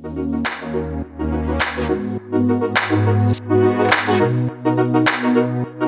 Thank you.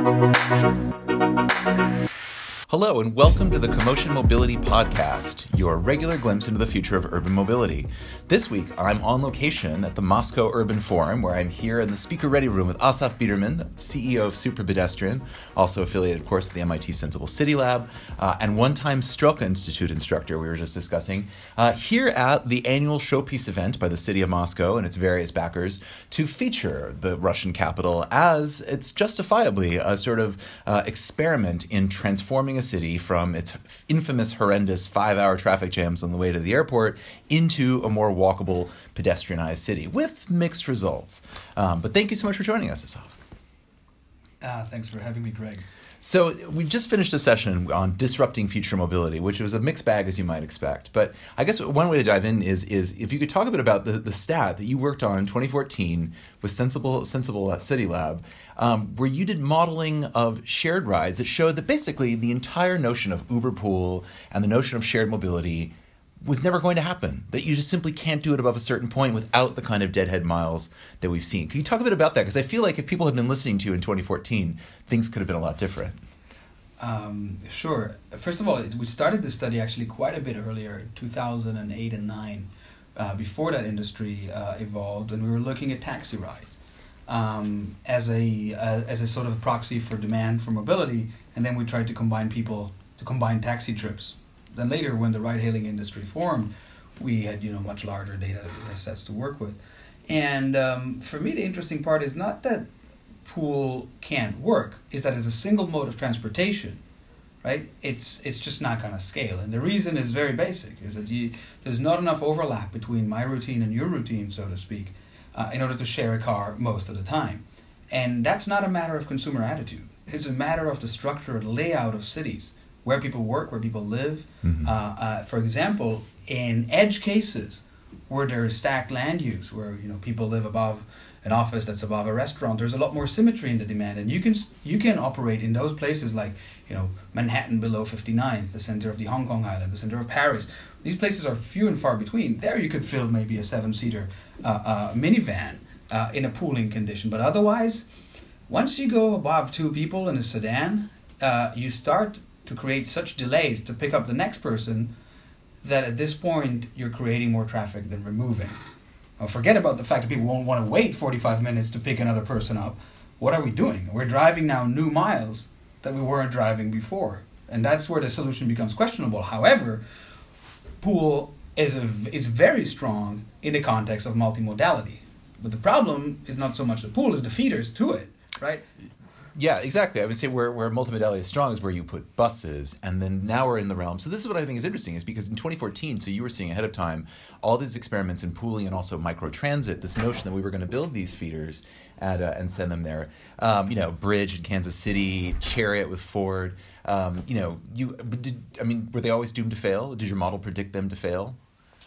Hello, and welcome to the Commotion Mobility Podcast, your regular glimpse into the future of urban mobility. This week, I'm on location at the Moscow Urban Forum, where I'm here in the speaker ready room with Assaf Biderman, CEO of Superpedestrian, also affiliated, of course, with the MIT SENSEable City Lab, uh, and one time Strelka Institute instructor we were just discussing, uh, here at the annual showpiece event by the city of Moscow and its various backers to feature the Russian capital as it's justifiably a sort of uh, experiment in transforming a city from its infamous, horrendous five hour traffic jams on the way to the airport into a more walkable, pedestrianized city with mixed results. Um, but thank you so much for joining us, Assaf. Uh, thanks for having me, Greg. So we just finished a session on disrupting future mobility, which was a mixed bag as you might expect. But I guess one way to dive in is is if you could talk a bit about the, the stat that you worked on in 2014 with SENSEable SENSEable City Lab, um, where you did modeling of shared rides that showed that basically the entire notion of Uber Pool and the notion of shared mobility was never going to happen. That you just simply can't do it above a certain point without the kind of deadhead miles that we've seen. Can you talk a bit about that? Because I feel like if people had been listening to you in 2014, things could have been a lot different. Um, sure. First of all, we started this study actually quite a bit earlier, 2008 and 9, uh, before that industry uh, evolved, and we were looking at taxi rides um, as a uh, as a sort of proxy for demand for mobility, and then we tried to combine people to combine taxi trips then later, when the ride-hailing industry formed, we had you know much larger data sets to work with. And um, for me, the interesting part is not that pool can't work; is that as a single mode of transportation, right? It's it's just not going to scale. And the reason is very basic: is that you, there's not enough overlap between my routine and your routine, so to speak, uh, in order to share a car most of the time. And that's not a matter of consumer attitude. It's a matter of the structure, the layout of cities where people work, where people live. Mm-hmm. Uh, uh, for example, in edge cases where there is stacked land use, where you know people live above an office that's above a restaurant, there's a lot more symmetry in the demand, and you can you can operate in those places like you know Manhattan below 59th, the center of the Hong Kong Island, the center of Paris. These places are few and far between. There you could fill maybe a seven-seater uh, uh minivan uh, in a pooling condition, but otherwise, once you go above two people in a sedan, uh, you start to create such delays to pick up the next person that at this point you're creating more traffic than removing. Now, forget about the fact that people won't want to wait 45 minutes to pick another person up. What are we doing? We're driving now new miles that we weren't driving before. And that's where the solution becomes questionable. However, pool is, a, is very strong in the context of multimodality. But the problem is not so much the pool as the feeders to it, right? Yeah, exactly. I would say where, where multimodality is strong is where you put buses, and then now we're in the realm. So this is what I think is interesting, is because in 2014, so you were seeing ahead of time all these experiments in pooling and also microtransit. This notion that we were going to build these feeders and uh, and send them there. Um, you know, Bridge in Kansas City, Chariot with Ford. Um, you know, you did. I mean, were they always doomed to fail? Did your model predict them to fail?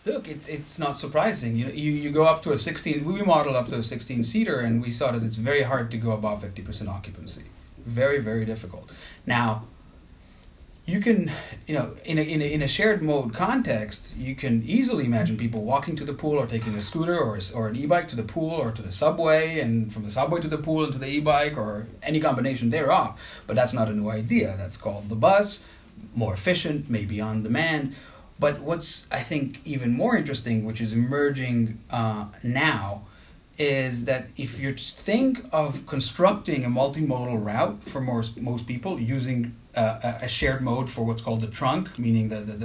Look, it, it's not surprising. You, you you go up to a 16. We modeled up to a 16 seater, and we saw that it's very hard to go above 50% occupancy. Very very difficult. Now, you can you know in a, in a, in a shared mode context, you can easily imagine people walking to the pool or taking a scooter or or an e-bike to the pool or to the subway, and from the subway to the pool and to the e-bike or any combination thereof. But that's not a new idea. That's called the bus. More efficient, maybe on demand but what's I think even more interesting, which is emerging uh, now, is that if you think of constructing a multimodal route for most most people using uh, a shared mode for what's called the trunk, meaning the the,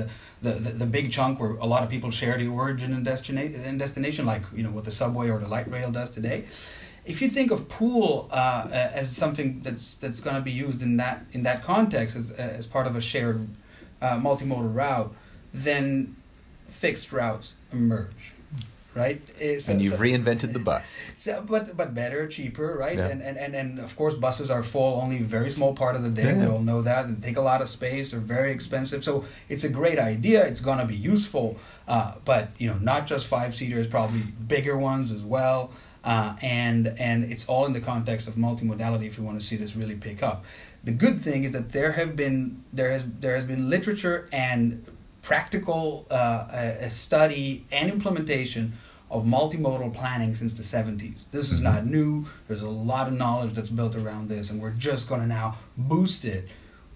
the, the, the big chunk where a lot of people share the origin and destination, and destination, like you know what the subway or the light rail does today. If you think of pool uh, as something that's that's going to be used in that in that context as as part of a shared uh, multimodal route, then fixed routes emerge right? So, and you've so, reinvented the bus. So, but but better, cheaper, right? Yeah. And, and and and of course, buses are full only a very small part of the day. Yeah. We all know that, and take a lot of space. They're very expensive. So it's a great idea. It's gonna be useful, uh, but you know, not just five seaters, probably bigger ones as well. Uh, and and it's all in the context of multimodality. If you want to see this really pick up, the good thing is that there have been there has there has been literature and practical uh, study and implementation of multimodal planning since the 70s. This is not new. There's a lot of knowledge that's built around this, and we're just going to now boost it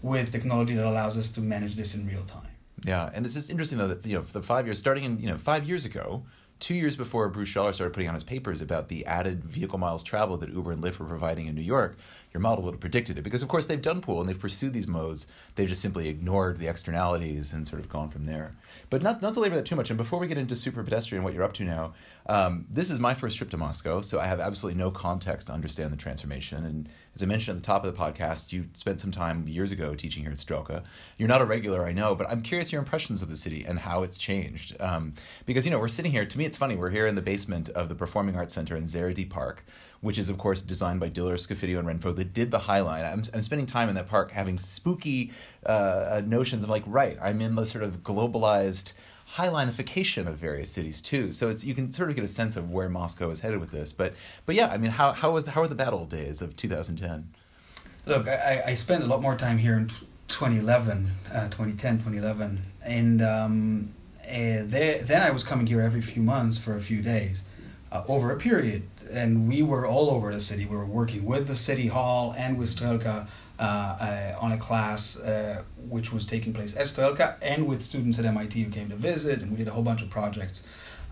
with technology that allows us to manage this in real time. Yeah, and it's just interesting though that you know the five years starting in you know five years ago, two years before Bruce Schaller started putting on his papers about the added vehicle miles traveled that Uber and Lyft were providing in New York, your model would have predicted it because of course they've done pool and they've pursued these modes. They've just simply ignored the externalities and sort of gone from there. But not not to labor that too much. And before we get into Superpedestrian, what you're up to now, um, this is my first trip to Moscow, so I have absolutely no context to understand the transformation. And as I mentioned at the top of the podcast, you spent some time years ago teaching here at Strelka. You're not a regular, I know, but I'm curious your impressions of the city and how it's changed. Um, because you know we're sitting here. To me, it's funny. We're here in the basement of the Performing Arts Center in Zaryadye Park which is of course designed by Diller, Scofidio, and Renfro, that did the High Line. I'm, I'm spending time in that park having spooky uh, notions of like, right, I'm in the sort of globalized highlinification of various cities too. So it's you can sort of get a sense of where Moscow is headed with this. But but yeah, I mean, how how was the, how were the battle days of 2010? Look, I, I spent a lot more time here in 2011, uh, 2010, 2011, and um, uh, there, then I was coming here every few months for a few days uh, over a period. And we were all over the city. We were working with the city hall and with Strelka uh, uh, on a class uh, which was taking place at Strelka and with students at MIT who came to visit, and we did a whole bunch of projects.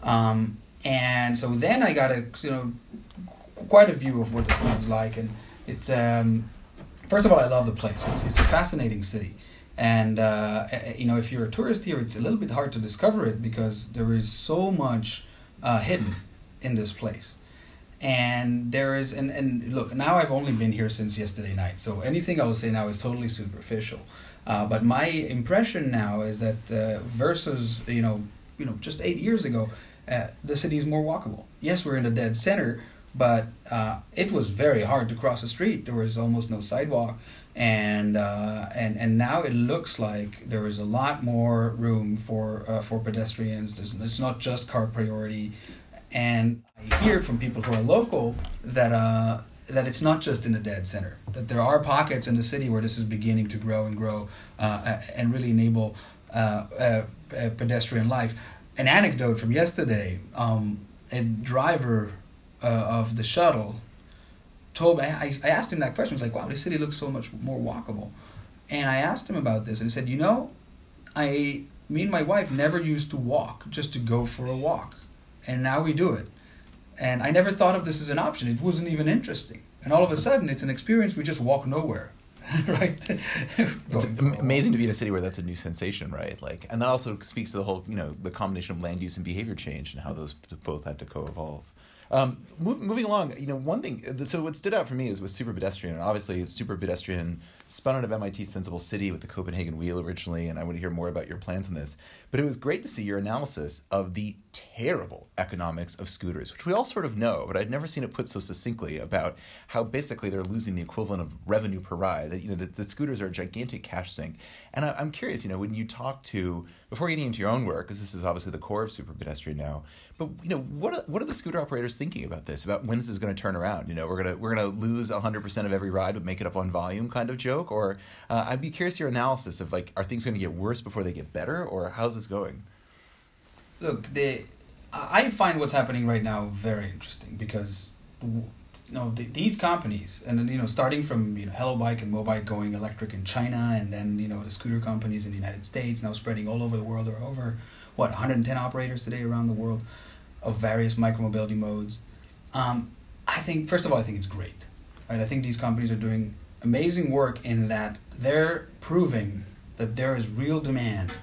Um, and so then I got a you know quite a view of what the city was like, and it's um, first of all I love the place. It's it's a fascinating city, and uh, you know if you're a tourist here, it's a little bit hard to discover it because there is so much uh, hidden in this place. And there is and, and look now i've only been here since yesterday night so anything i will say now is totally superficial. Uh, but my impression now is that uh, versus you know you know just eight years ago uh, the city is more walkable. Yes we're in a dead center but uh, it was very hard to cross the street. There was almost no sidewalk. And uh, and and now it looks like there is a lot more room for uh, for pedestrians. There's, it's not just car priority. And I hear from people who are local that uh, that it's not just in the dead center. That there are pockets in the city where this is beginning to grow and grow uh, and really enable uh, pedestrian life. An anecdote from yesterday: um, a driver uh, of the shuttle told me. I, I asked him that question. I was like, "Wow, this city looks so much more walkable." And I asked him about this, and he said, "You know, I, me and my wife never used to walk just to go for a walk." And now we do it. And I never thought of this as an option. It wasn't even interesting. And all of a sudden, it's an experience we just walk nowhere. right? it's amazing to be in a city where that's a new sensation, right? Like, and that also speaks to the whole, you know, the combination of land use and behavior change and how those both had to co-evolve. Um, move, moving along, you know, one thing. So what stood out for me is with Superpedestrian. And obviously, Superpedestrian spun out of MIT SENSEable City with the Copenhagen Wheel originally, and I want to hear more about your plans on this. But it was great to see your analysis of the terrible economics of scooters, which we all sort of know, but I'd never seen it put so succinctly about how basically they're losing the equivalent of revenue per ride. That you know, the, the scooters are a gigantic cash sink. And I, am curious, you know, when you talk to before getting into your own work, because this is obviously the core of Superpedestrian now, but you know, what are, what are the scooter operators thinking about this? About when this is going to turn around? You know, we're gonna we're gonna lose 100 percent of every ride, but make it up on volume, kind of joke. Or uh, I'd be curious your analysis of like, are things going to get worse before they get better, or how's this going? Look, the I find what's happening right now very interesting because you know the, these companies and you know starting from you know Hello Bike and Mobike going electric in China and then you know the scooter companies in the United States now spreading all over the world. Are over what 110 operators today around the world of various micromobility modes. Um, I think first of all I think it's great. Right? I think these companies are doing amazing work in that they're proving that there is real demand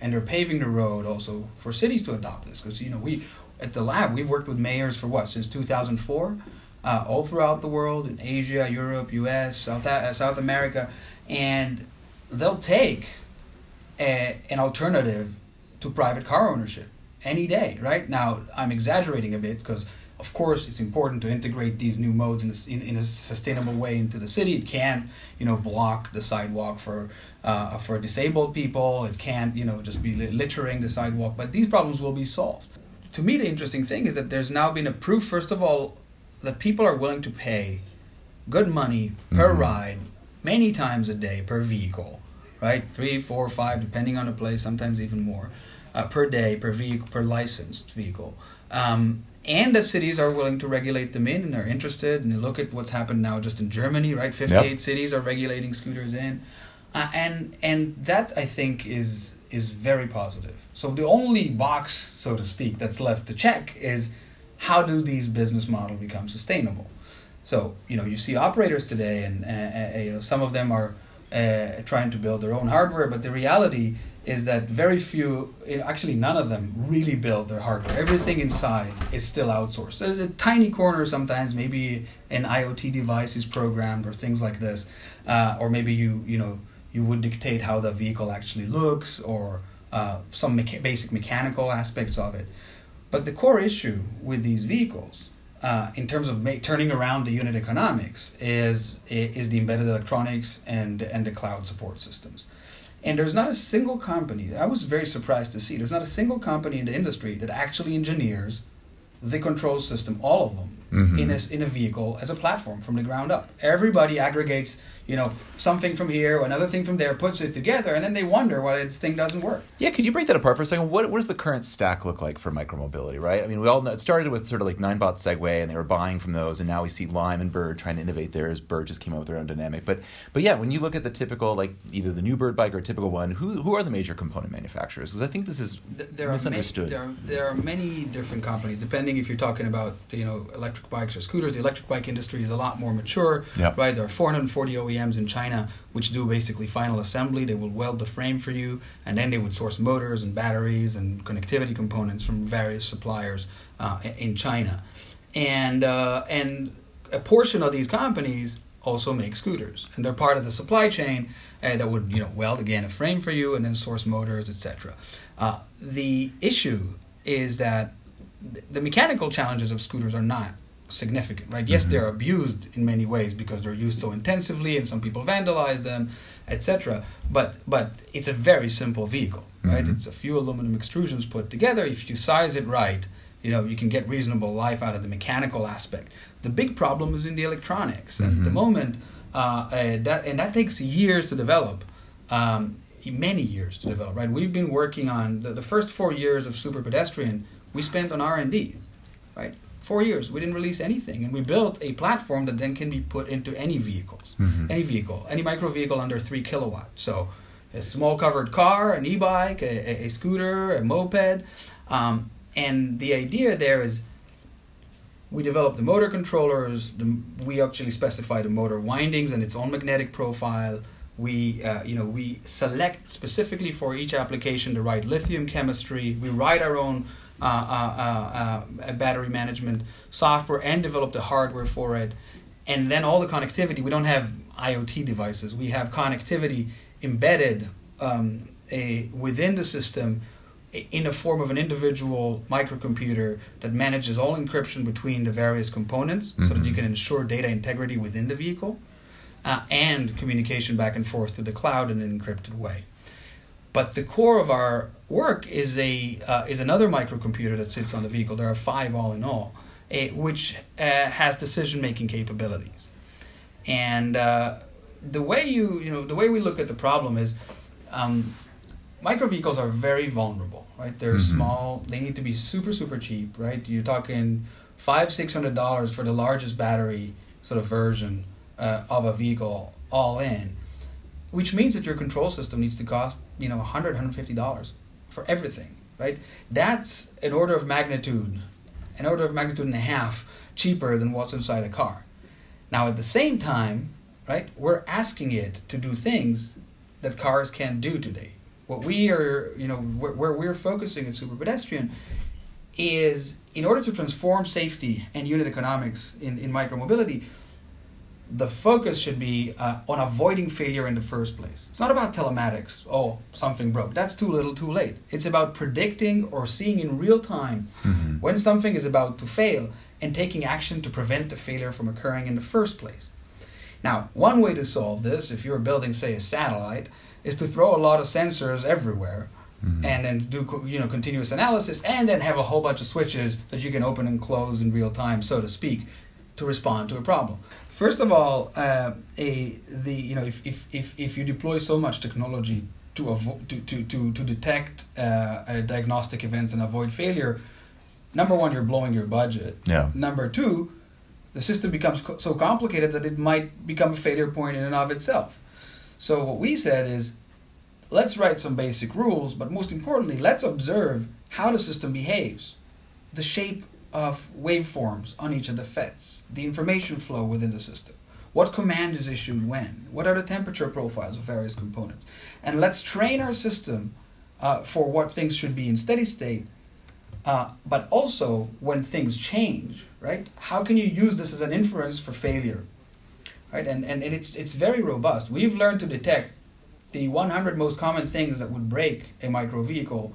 and they're paving the road also for cities to adopt this. Because you know we at the lab we've worked with mayors for what since 2004 uh, all throughout the world in asia europe us south, uh, south america and they'll take a, an alternative to private car ownership any day right? Now i'm exaggerating a bit because of course, it's important to integrate these new modes in a, in, in a sustainable way into the city. It can't, you know, block the sidewalk for uh, for disabled people. It can't, you know, just be littering the sidewalk. But these problems will be solved. To me, the interesting thing is that there's now been a proof, first of all, that people are willing to pay good money per mm-hmm. ride many times a day per vehicle, right? Three, four, five, depending on the place, sometimes even more, uh, per day per vehicle per licensed vehicle Um, and the cities are willing to regulate them in and are interested. And look at what's happened now just in Germany, right? 58 yep. cities are regulating scooters in. Uh, and and that I think is is very positive. So the only box, so to speak, that's left to check is how do these business models become sustainable? So you know you see operators today, and uh, uh, you know some of them are uh, trying to build their own hardware, but the reality is that very few, actually none of them, really build their hardware. Everything inside is still outsourced. There's a tiny corner sometimes, maybe an IoT device is programmed or things like this, uh, or maybe you you know you would dictate how the vehicle actually looks or uh, some mecha- basic mechanical aspects of it. But the core issue with these vehicles, uh, in terms of ma- turning around the unit economics, is is the embedded electronics and and the cloud support systems. And there's not a single company. I was very surprised to see. There's not a single company in the industry that actually engineers the control system, all of them, mm-hmm. in a in a vehicle as a platform from the ground up. Everybody aggregates you know, something from here, another thing from there, puts it together, and then they wonder why this thing doesn't work. Yeah, could you break that apart for a second? What, what does the current stack look like for micromobility, right? I mean, we all know, it started with sort of like Ninebot Segway, and they were buying from those, and now we see Lime and Bird trying to innovate theirs. Bird just came out with their own dynamic. But but yeah, when you look at the typical, like either the new Bird bike or a typical one, who, who are the major component manufacturers? Because I think this is there misunderstood. Are many, there, are, there are many different companies, depending if you're talking about, you know, electric bikes or scooters. The electric bike industry is a lot more mature, yep. right? There are 440 OEMs in China which do basically final assembly. They will weld the frame for you, and then they would source motors and batteries and connectivity components from various suppliers uh, in China. And uh, and a portion of these companies also make scooters, and they're part of the supply chain uh, that would you know weld again a frame for you and then source motors, etc. Uh, the issue is that the mechanical challenges of scooters are not significant, right? Yes, mm-hmm. they're abused in many ways because they're used so intensively, and some people vandalize them, etc. But but it's a very simple vehicle, right? Mm-hmm. It's a few aluminum extrusions put together. If you size it right, you know you can get reasonable life out of the mechanical aspect. The big problem is in the electronics. Mm-hmm. At the moment, uh, uh, that and that takes years to develop. Um, many years to develop, right? We've been working on the, the first four years of Superpedestrian. We spent on R and D, right? Four years. We didn't release anything. And we built a platform that then can be put into any vehicles. Mm-hmm. any vehicle. Any micro vehicle under three kilowatt so a small covered car an e-bike a, a, scooter a moped. Um, and the idea there is we develop the motor controllers. The, we actually specify the motor windings and its own magnetic profile. We uh, you know we select specifically for each application the right lithium chemistry. We write our own uh, uh, uh, battery management software and develop the hardware for it. And then all the connectivity, we don't have IoT devices, we have connectivity embedded um, a, within the system in the form of an individual microcomputer that manages all encryption between the various components mm-hmm. so that you mm-hmm. can ensure data integrity within the vehicle uh, and communication back and forth to the cloud in an encrypted way. But the core of our work is a uh, is another microcomputer that sits on the vehicle. There are five all in all, a, which uh, has decision making capabilities. And uh, the way you you know the way we look at the problem is, um, micro vehicles are very vulnerable. Right, they're mm-hmm. small. They need to be super super cheap. Right, you're talking five six hundred dollars for the largest battery sort of version uh, of a vehicle all in which means that your control system needs to cost you know 100 150 dollars for everything right? That's an order of magnitude an order of magnitude and a half cheaper than what's inside a car. Now at the same time right we're asking it to do things that cars can't do today. What we are you know where, where we're focusing at Superpedestrian is in order to transform safety and unit economics in, in micromobility the focus should be uh, on avoiding failure in the first place. It's not about telematics. Oh, something broke. That's too little, too late. It's about predicting or seeing in real time mm-hmm. when something is about to fail and taking action to prevent the failure from occurring in the first place. Now, one way to solve this, if you're building, say, a satellite, is to throw a lot of sensors everywhere. Mm-hmm. And then do you know continuous analysis, and then have a whole bunch of switches that you can open and close in real time, so to speak, to respond to a problem. First of all, uh, a the you know if, if, if, if you deploy so much technology to avo- to, to, to, to detect uh, diagnostic events and avoid failure, number one, you're blowing your budget. Yeah. Number two, the system becomes co- so complicated that it might become a failure point in and of itself. So what we said is, let's write some basic rules, but most importantly, let's observe how the system behaves, the shape of waveforms on each of the FETs, the information flow within the system, what command is issued when, what are the temperature profiles of various components, and let's train our system uh, for what things should be in steady state uh, but also when things change, right? How can you use this as an inference for failure, right? And, and, and it's, it's very robust. We've learned to detect the 100 most common things that would break a micro vehicle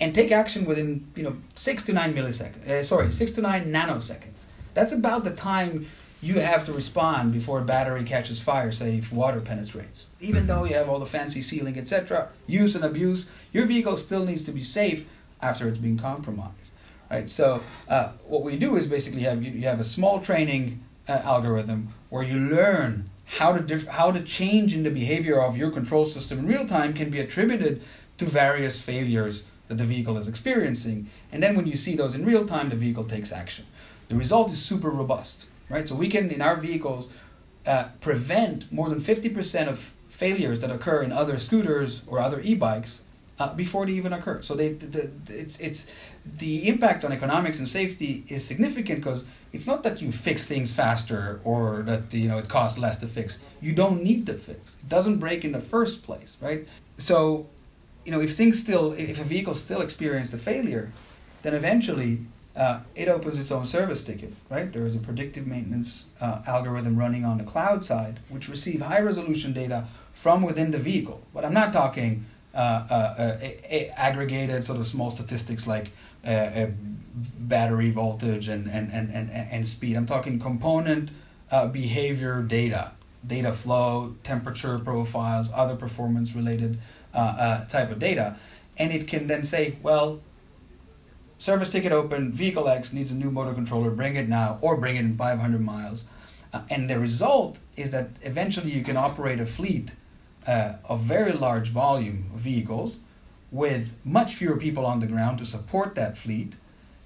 and take action within, you know, six to nine milliseconds. Uh, sorry, six to nine nanoseconds. That's about the time you have to respond before a battery catches fire, say if water penetrates. Even though you have all the fancy sealing, etc., use and abuse, your vehicle still needs to be safe after it's been compromised. Right. So uh, what we do is basically have you, you have a small training uh, algorithm where you learn how to how to change in the behavior of your control system in real time can be attributed to various failures that the vehicle is experiencing. And then when you see those in real time, the vehicle takes action. The result is super robust, right? So we can in our vehicles uh, prevent more than 50% of failures that occur in other scooters or other e-bikes uh, before they even occur. So they, the, the, it's, it's, the impact on economics and safety is significant because it's not that you fix things faster or that you know it costs less to fix. You don't need to fix. It doesn't break in the first place, right? So, you know, if things still, if a vehicle still experienced a failure, then eventually uh, it opens its own service ticket, right? There is a predictive maintenance uh, algorithm running on the cloud side, which receive high resolution data from within the vehicle. But I'm not talking uh, uh, uh, aggregated sort of small statistics like battery voltage and, and, and, and, and speed. I'm talking component behavior data, data flow, temperature profiles, other performance related type of data. And it can then say, well, service ticket open, vehicle X needs a new motor controller, bring it now, or bring it in 500 miles. Uh, and the result is that eventually you can operate a fleet uh, a very large volume of vehicles with much fewer people on the ground to support that fleet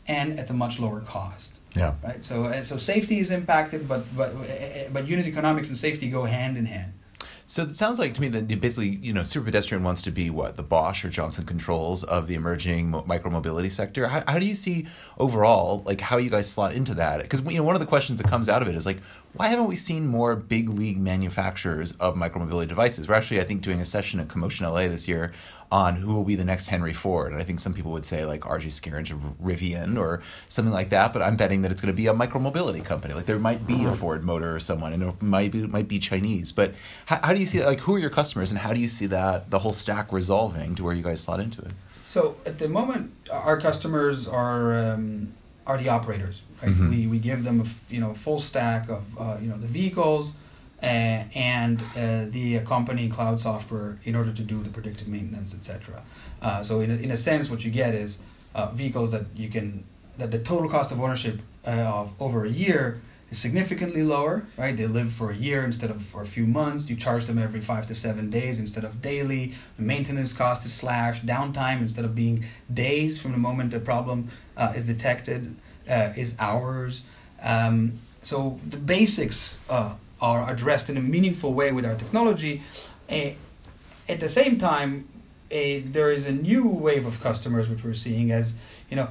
and at a much lower cost. Yeah. Right. So uh, so safety is impacted, but but uh, but unit economics and safety go hand in hand. So it sounds like to me that basically, you know, Superpedestrian wants to be what the Bosch or Johnson Controls of the emerging micromobility sector. How, how do you see overall, like, how you guys slot into that? Because you know, one of the questions that comes out of it is like, why haven't we seen more big league manufacturers of micromobility devices? We're actually, I think, doing a session at Commotion LA this year on who will be the next Henry Ford. And I think some people would say like RJ Scaringe of Rivian or something like that. But I'm betting that it's going to be a micromobility company. Like there might be a mm-hmm. Ford Motor or someone, and it might be, might be Chinese. But how, how do you see that? Like, who are your customers, and how do you see that the whole stack resolving to where you guys slot into it? So at the moment, our customers are um, are the operators. Right? Mm-hmm. We, we give them a you know full stack of uh, you know the vehicles uh, and uh, the accompanying cloud software in order to do the predictive maintenance, etc. Uh, so in a, in a sense, what you get is uh, vehicles that you can that the total cost of ownership uh, of over a year is significantly lower. Right, they live for a year instead of for a few months. You charge them every five to seven days instead of daily. The maintenance cost is slashed. Downtime instead of being days from the moment the problem uh, is detected is hours. Um, so the basics are addressed in a meaningful way with our technology. Uh, at the same time, uh, there is a new wave of customers which we're seeing as you know,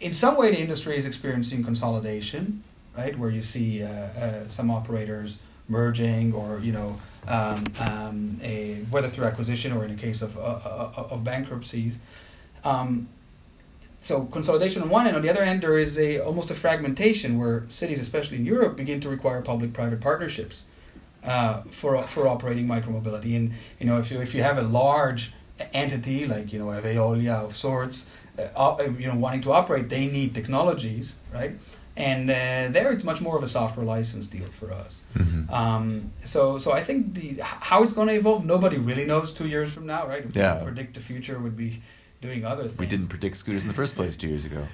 in some way the industry is experiencing consolidation, right? Where you see uh, uh some operators merging or you know um, um, a, whether through acquisition or in a case of, uh, uh, of bankruptcies. Um, so consolidation on one end. On the other end, there is a almost a fragmentation where cities, especially in Europe, begin to require public-private partnerships uh, for for operating micromobility. And you know, if you if you have a large entity like you know a Veolia of sorts, uh, you know, wanting to operate, they need technologies, right? And uh, there, it's much more of a software license deal for us. Mm-hmm. Um, so, so I think the how it's going to evolve, nobody really knows two years from now, right? If yeah. predict the future would be doing other things. We didn't predict scooters in the first place two years ago.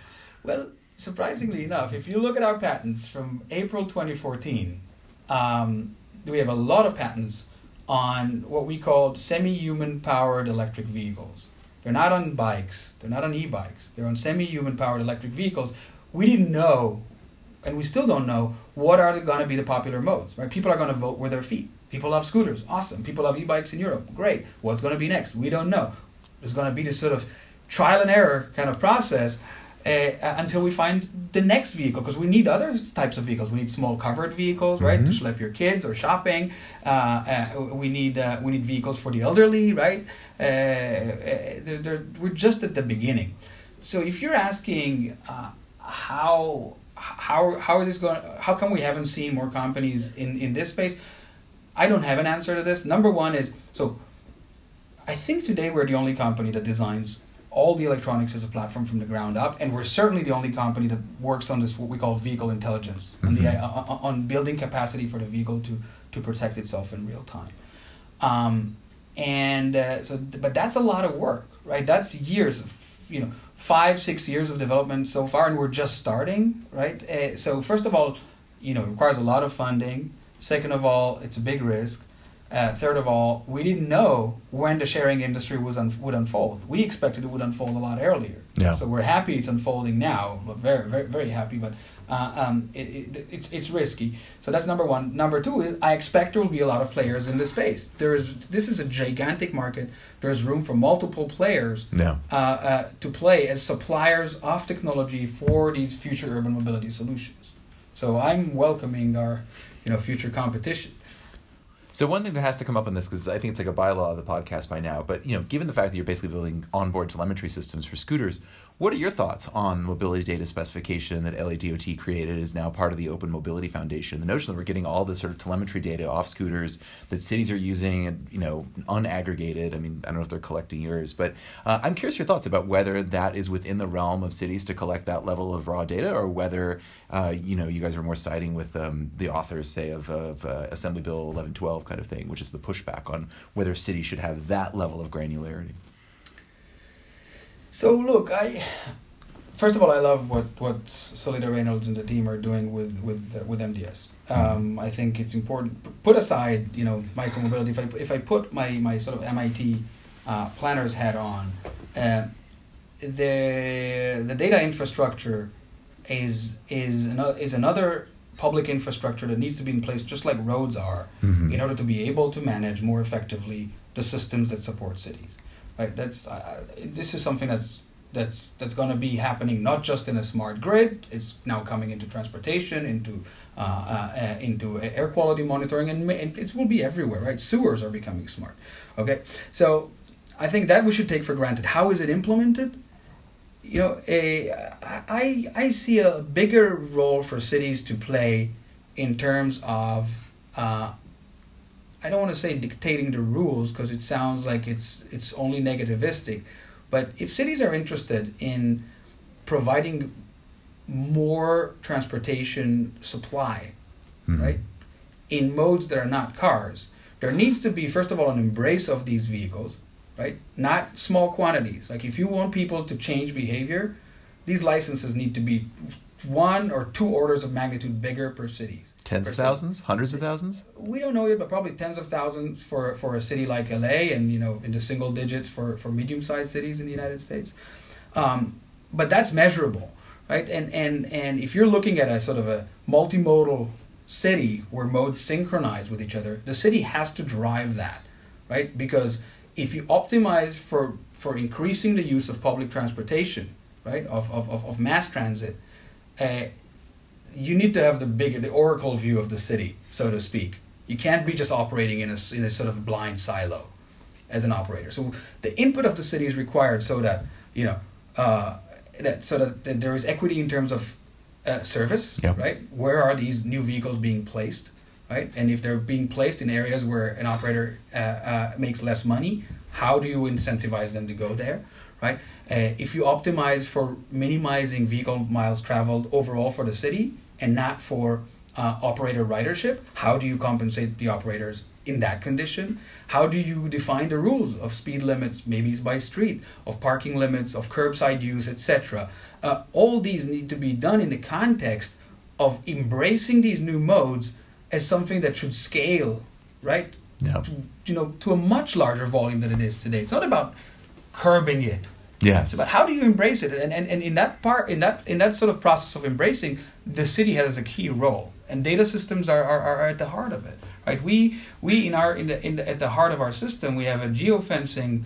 Well, surprisingly enough, if you look at our patents from April 2014, um, we have a lot of patents on what we called semi-human powered electric vehicles. They're not on bikes. They're not on e-bikes. They're on semi-human powered electric vehicles. We didn't know, and we still don't know, what are going to be the popular modes. Right? People are going to vote with their feet. People love scooters. Awesome. People love e-bikes in Europe. Great. What's going to be next? We don't know. There's going to be this sort of trial and error kind of process uh, until we find the next vehicle because we need other types of vehicles. We need small covered vehicles, right, mm-hmm. to schlep your kids or shopping. Uh, uh, we need uh, we need vehicles for the elderly, right? Uh, uh, they're, they're, we're just at the beginning. So if you're asking how how how is this going? How come we haven't seen more companies in in this space? I don't have an answer to this. Number one is so. I think today we're the only company that designs all the electronics as a platform from the ground up, and we're certainly the only company that works on this what we call vehicle intelligence, mm-hmm. on, the, uh, uh, on building capacity for the vehicle to to protect itself in real time. Um, and uh, so, but that's a lot of work, right? That's years, of, you know, five six years of development so far, and we're just starting, right? Uh, so first of all, you know, it requires a lot of funding. Second of all, it's a big risk. Uh, third of all, we didn't know when the sharing industry was un- would unfold. We expected it would unfold a lot earlier. Yeah. So we're happy it's unfolding now. Very, very, very happy, but uh, um, it, it, it's it's risky. So that's number one. Number two is I expect there will be a lot of players in this space. There is this is a gigantic market. There's room for multiple players yeah. uh, uh, to play as suppliers of technology for these future urban mobility solutions. So I'm welcoming our you know future competition. So one thing that has to come up on this because I think it's like a bylaw of the podcast by now, but you know, given the fact that you're basically building onboard telemetry systems for scooters, what are your thoughts on mobility data specification that LADOT created is now part of the Open Mobility Foundation? The notion that we're getting all this sort of telemetry data off scooters that cities are using, you know, unaggregated. I mean, I don't know if they're collecting yours, but uh, I'm curious your thoughts about whether that is within the realm of cities to collect that level of raw data, or whether uh, you know you guys are more siding with um, the authors, say, of, of uh, Assembly Bill 1112 kind of thing, which is the pushback on whether cities should have that level of granularity. So look, I first of all, I love what what Seleta Reynolds and the team are doing with with uh, with MDS. Um, I think it's important. Put aside, you know, micromobility. If I if I put my my sort of MIT uh, planner's hat on, uh, the the data infrastructure is is another is another public infrastructure that needs to be in place, just like roads are, mm-hmm. in order to be able to manage more effectively the systems that support cities right? That's uh, this is something that's that's that's going to be happening not just in a smart grid. It's now coming into transportation, into uh, uh, uh into air quality monitoring, and, and it will be everywhere, right? Sewers are becoming smart. Okay, so I think that we should take for granted. How is it implemented? You know, a, I I see a bigger role for cities to play in terms of uh, I don't want to say dictating the rules because it sounds like it's it's only negativistic, but if cities are interested in providing more transportation supply, mm-hmm. right, in modes that are not cars, there needs to be first of all an embrace of these vehicles, right? Not small quantities. Like if you want people to change behavior, these licenses need to be one or two orders of magnitude bigger per cities. Tens per of thousands, city. hundreds of thousands. We don't know yet, but probably tens of thousands for for a city like LA, and you know, in the single digits for for medium-sized cities in the United States. Um, but that's measurable, right? And and and if you're looking at a sort of a multimodal city where modes synchronize with each other, the city has to drive that, right? Because if you optimize for for increasing the use of public transportation, right, of of, of, of mass transit uh, you need to have the bigger, the oracle view of the city, so to speak. You can't be just operating in a, in a sort of blind silo as an operator. So the input of the city is required so that, you know, uh, that so that, that, there is equity in terms of uh, service, yep. right? Where are these new vehicles being placed, right? And if they're being placed in areas where an operator uh, uh makes less money, how do you incentivize them to go there, right? Uh, if you optimize for minimizing vehicle miles traveled overall for the city and not for uh, operator ridership, how do you compensate the operators in that condition? How do you define the rules of speed limits, maybe by street, of parking limits, of curbside use, etc.? Uh, all these need to be done in the context of embracing these new modes as something that should scale, right? Yep. To, you know, to a much larger volume than it is today. It's not about curbing it. Yes. But how do you embrace it? And, and, and in that part, in that in that sort of process of embracing, the city has a key role, and data systems are, are, are at the heart of it. Right? We we in our in the, in the, at the heart of our system, we have a geofencing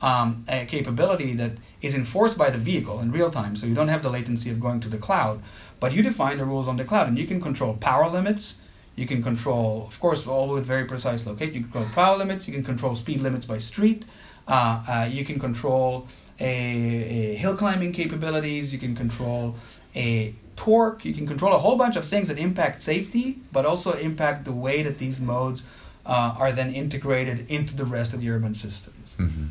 um, a capability that is enforced by the vehicle in real time. So you don't have the latency of going to the cloud, but you define the rules on the cloud, and you can control power limits. You can control, of course, all with very precise location. You can control power limits. You can control speed limits by street. Uh, uh, you can control a, a hill climbing capabilities. You can control a torque. You can control a whole bunch of things that impact safety, but also impact the way that these modes uh, are then integrated into the rest of the urban systems. Mm-hmm.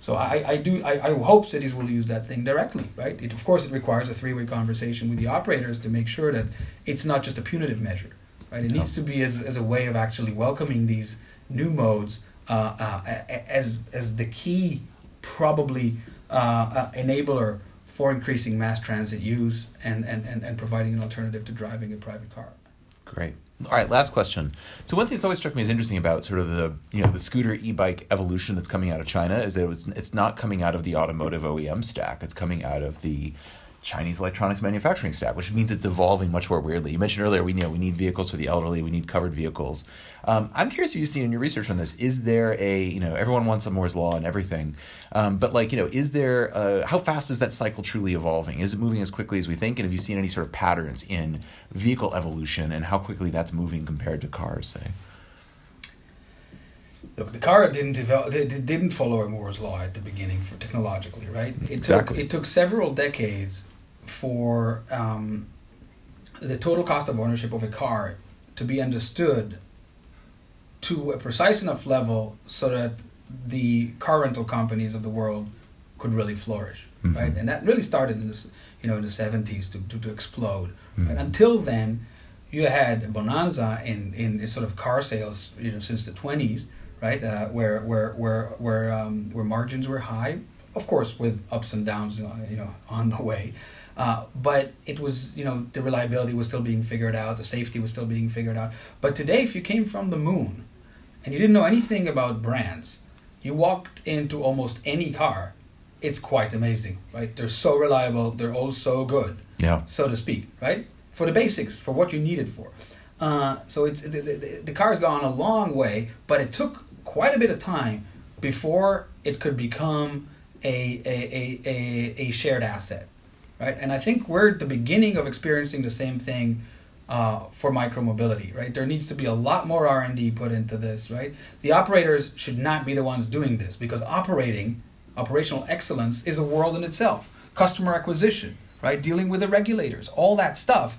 So I, I do I, I hope cities will use that thing directly, right? It, of course, it requires a three-way conversation with the operators to make sure that it's not just a punitive measure, right? It needs to be as, as a way of actually welcoming these new modes uh, uh, as as the key probably uh, uh, enabler for increasing mass transit use and, and, and, and providing an alternative to driving a private car. Great. All right, last question. So one thing that's always struck me as interesting about sort of the you know the scooter e-bike evolution that's coming out of China is that it's, it's not coming out of the automotive OEM stack. It's coming out of the Chinese electronics manufacturing stack, which means it's evolving much more weirdly. You mentioned earlier we you know we need vehicles for the elderly, we need covered vehicles. Um, I'm curious if you've seen in your research on this. Is there a you know everyone wants a Moore's law and everything, um, but like you know is there a, how fast is that cycle truly evolving? Is it moving as quickly as we think? And have you seen any sort of patterns in vehicle evolution and how quickly that's moving compared to cars, say? Look, the car didn't develop, it didn't follow Moore's law at the beginning for technologically, right? It exactly. Took, it took several decades for um, the total cost of ownership of a car to be understood to a precise enough level so that the car rental companies of the world could really flourish, mm-hmm. right? And that really started in this, you know, in the seventies to, to, to explode. Mm-hmm. until then, you had a bonanza in, in sort of car sales, you know, since the twenties, right? Uh, where where where where um, where margins were high, of course, with ups and downs, you know, on the way. Uh, but it was, you know, the reliability was still being figured out, the safety was still being figured out. But today, if you came from the moon and you didn't know anything about brands, you walked into almost any car, it's quite amazing, right? They're so reliable, they're all so good, yeah, so to speak, right? For the basics, for what you need it for. Uh, so it's the, the, the car's gone a long way, but it took quite a bit of time before it could become a, a, a, a, a shared asset right? And I think we're at the beginning of experiencing the same thing uh, for micromobility, right? There needs to be a lot more R and D put into this, right? The operators should not be the ones doing this because operating, operational excellence, is a world in itself. Customer acquisition, right? Dealing with the regulators, all that stuff.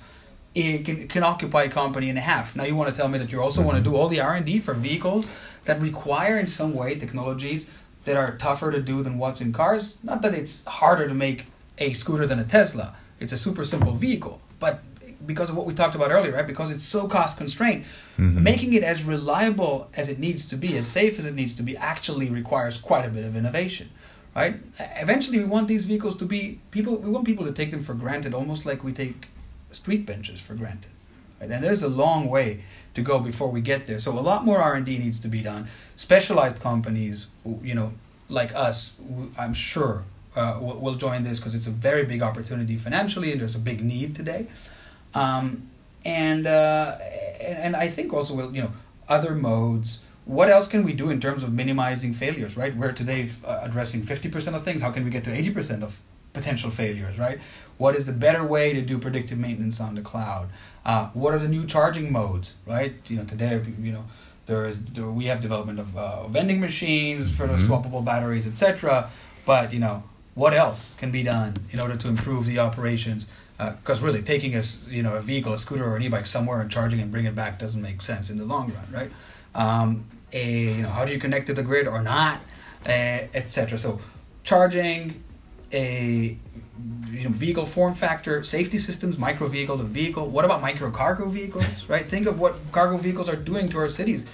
It can, can occupy a company and a half. Now you want to tell me that you also want to do all the R and D for vehicles that require in some way technologies that are tougher to do than what's in cars. Not that it's harder to make a scooter than a Tesla. It's a super simple vehicle. But because of what we talked about earlier, right? Because it's so cost constrained, mm-hmm. making it as reliable as it needs to be, as safe as it needs to be, actually requires quite a bit of innovation, right? Eventually, we want these vehicles to be people. We want people to take them for granted, almost like we take street benches for granted. Right? And there's a long way to go before we get there. So a lot more R and D needs to be done. Specialized companies, you know, like us, I'm sure uh, will, will join this because it's a very big opportunity financially and there's a big need today. Um, and, uh, and, and I think also will you know other modes. What else can we do in terms of minimizing failures? Right, we're today uh, addressing fifty percent of things. How can we get to eighty percent of potential failures? Right, what is the better way to do predictive maintenance on the cloud? Uh, what are the new charging modes? Right, you know today you know there is there, we have development of uh, vending machines for the mm-hmm. swappable batteries, etc. But you know what else can be done in order to improve the operations? Because uh, really, taking a you know a vehicle, a scooter or an e-bike somewhere and charging and bringing it back doesn't make sense in the long run, right? Um, a, you know, how do you connect to the grid or not, uh, etc. So, charging, a you know, vehicle form factor, safety systems, micro vehicle to vehicle. What about micro cargo vehicles, right? Think of what cargo vehicles are doing to our cities.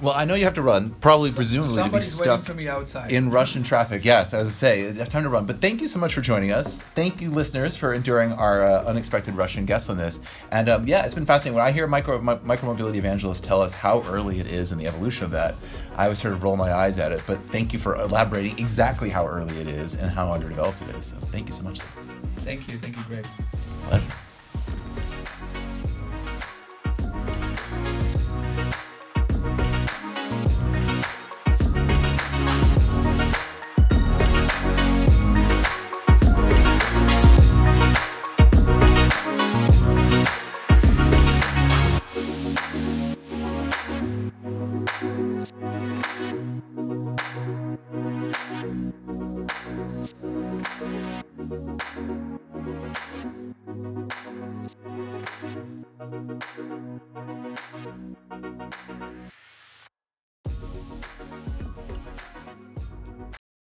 Well, I know you have to run, probably presumably to be Somebody's waiting stuck for me outside. in Russian traffic. Yes, as I say, it's time to run. But thank you so much for joining us. Thank you, listeners, for enduring our uh, unexpected Russian guests on this. And um, yeah, it's been fascinating. When I hear micro mi- micromobility evangelists tell us how early it is in the evolution of that, I always sort of roll my eyes at it. But thank you for elaborating exactly how early it is and how underdeveloped it is. So thank you so much. Thank you, thank you, Greg. Pleasure.